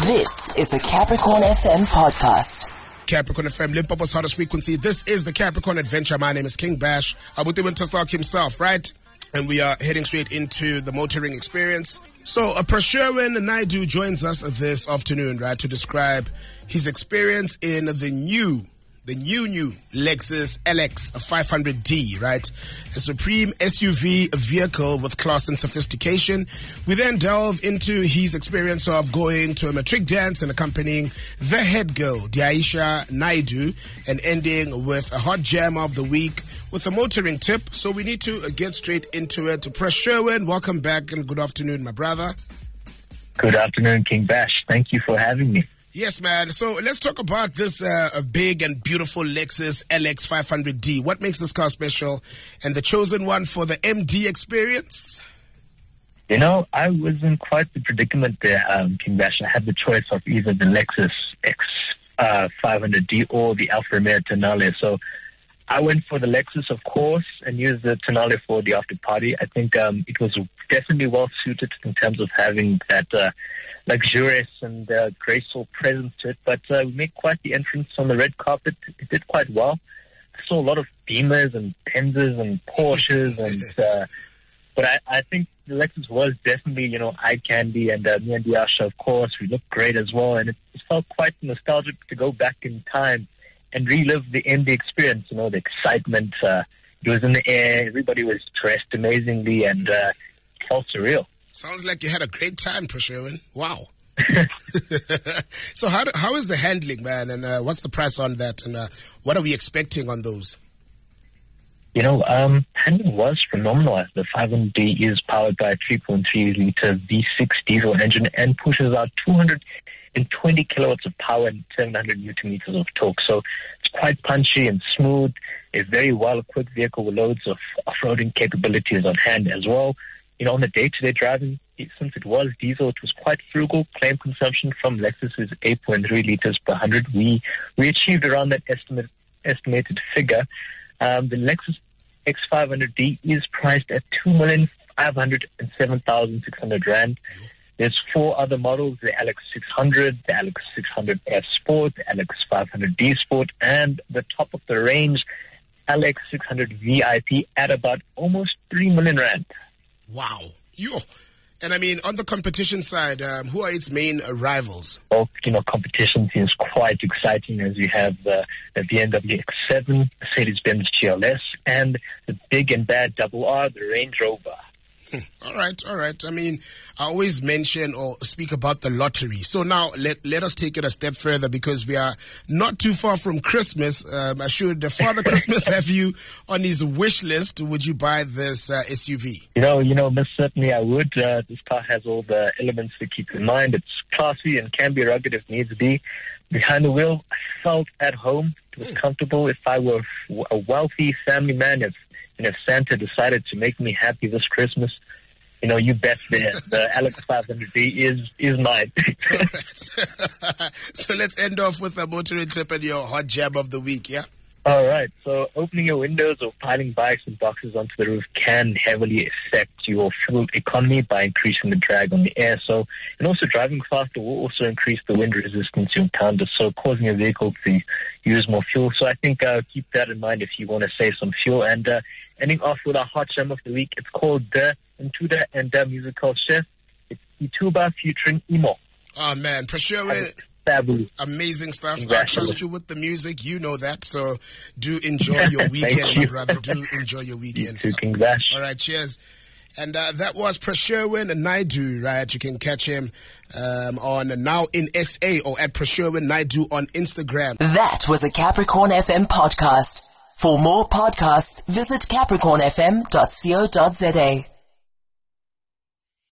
This is a Capricorn FM podcast. Capricorn FM, Limpopo's hottest frequency. This is the Capricorn Adventure. My name is King Bash, Abuti Winterstock himself, right? And we are heading straight into the motoring experience. So, uh, Prashirwin Naidu joins us this afternoon, right, to describe his experience in the new the new new Lexus LX 500D, right? A supreme SUV vehicle with class and sophistication. We then delve into his experience of going to a matric dance and accompanying the head girl, Diaisha Naidu, and ending with a hot jam of the week with a motoring tip. So we need to get straight into it. Prashirwin, welcome back and good afternoon, my brother. Good afternoon, King Bash. Thank you for having me. Yes, man. So let's talk about this uh, big and beautiful Lexus LX 500D. What makes this car special and the chosen one for the MD experience? You know, I was in quite the predicament there, um, King Bash. I had the choice of either the Lexus X uh, 500D or the Alfa Romeo Tonale. So I went for the Lexus, of course, and used the Tonale for the after party. I think um, it was definitely well suited in terms of having that. Uh, luxurious and uh, graceful presence to it. But uh, we made quite the entrance on the red carpet. It did quite well. I saw a lot of Beamers and Benzes and Porsches, and uh, but I, I think the Lexus was definitely you know eye candy, and uh, me and Diasha, of course, we looked great as well, and it, it felt quite nostalgic to go back in time and relive the MD experience. You know, the excitement. Uh, it was in the air. Everybody was dressed amazingly, and uh, felt surreal. Sounds like you had a great time, Prashirwin. Wow. so how do, how is the handling, man? And uh, what's the price on that? And uh, what are we expecting on those? You know, um, handling was phenomenal. The 500D is powered by a 3.3 liter V6 diesel engine and pushes out 220 kilowatts of power and 700 newton meters of torque. So it's quite punchy and smooth. A very well equipped vehicle with loads of off-roading capabilities on hand as well you know, on the day-to-day driving, since it was diesel, it was quite frugal. Claim consumption from Lexus is 8.3 liters per hundred. We we achieved around that estimate, estimated figure. Um, the Lexus X500D is priced at two million five hundred and seven thousand six hundred rand. There's four other models: the LX 600, the LX600S Sport, the LX500D Sport, and the top of the range LX 600 VIP at about almost three million rand. Wow. Yo. And I mean, on the competition side, um, who are its main rivals? Well, you know, competition is quite exciting as you have the, the BMW X7, Mercedes-Benz GLS, and the big and bad double R, the Range Rover. All right, all right. I mean, I always mention or speak about the lottery. So now let, let us take it a step further because we are not too far from Christmas. Um, should The Father Christmas have you on his wish list? Would you buy this uh, SUV? You know, you know, most certainly I would. Uh, this car has all the elements to keep in mind. It's classy and can be rugged if needs be. Behind the wheel, I felt at home. It was hmm. comfortable. If I were a wealthy family man, if and if Santa decided to make me happy this Christmas, you know, you bet the, the LX 500D is is mine. so let's end off with a motoring tip and your hot jab of the week, yeah? All right. So opening your windows or piling bikes and boxes onto the roof can heavily affect your fuel economy by increasing the drag on the air. So, and also driving faster will also increase the wind resistance you encounter, so causing your vehicle to use more fuel. So I think uh, keep that in mind if you want to save some fuel. And uh, ending off with our hot gem of the week, it's called the Intuda and the Musical Chef. It's Ituba featuring Emo. Oh man, Prashirwin fabulous. Amazing stuff. I trust you with the music. You know that. So do enjoy your weekend, my brother. Do enjoy your weekend. You too, All right, cheers. And uh, that was Prashirwin Naidu, right? You can catch him um, on Now in SA or at Prashirwin Naidu on Instagram. That was a Capricorn FM podcast. For more podcasts, visit capricornfm.co.za.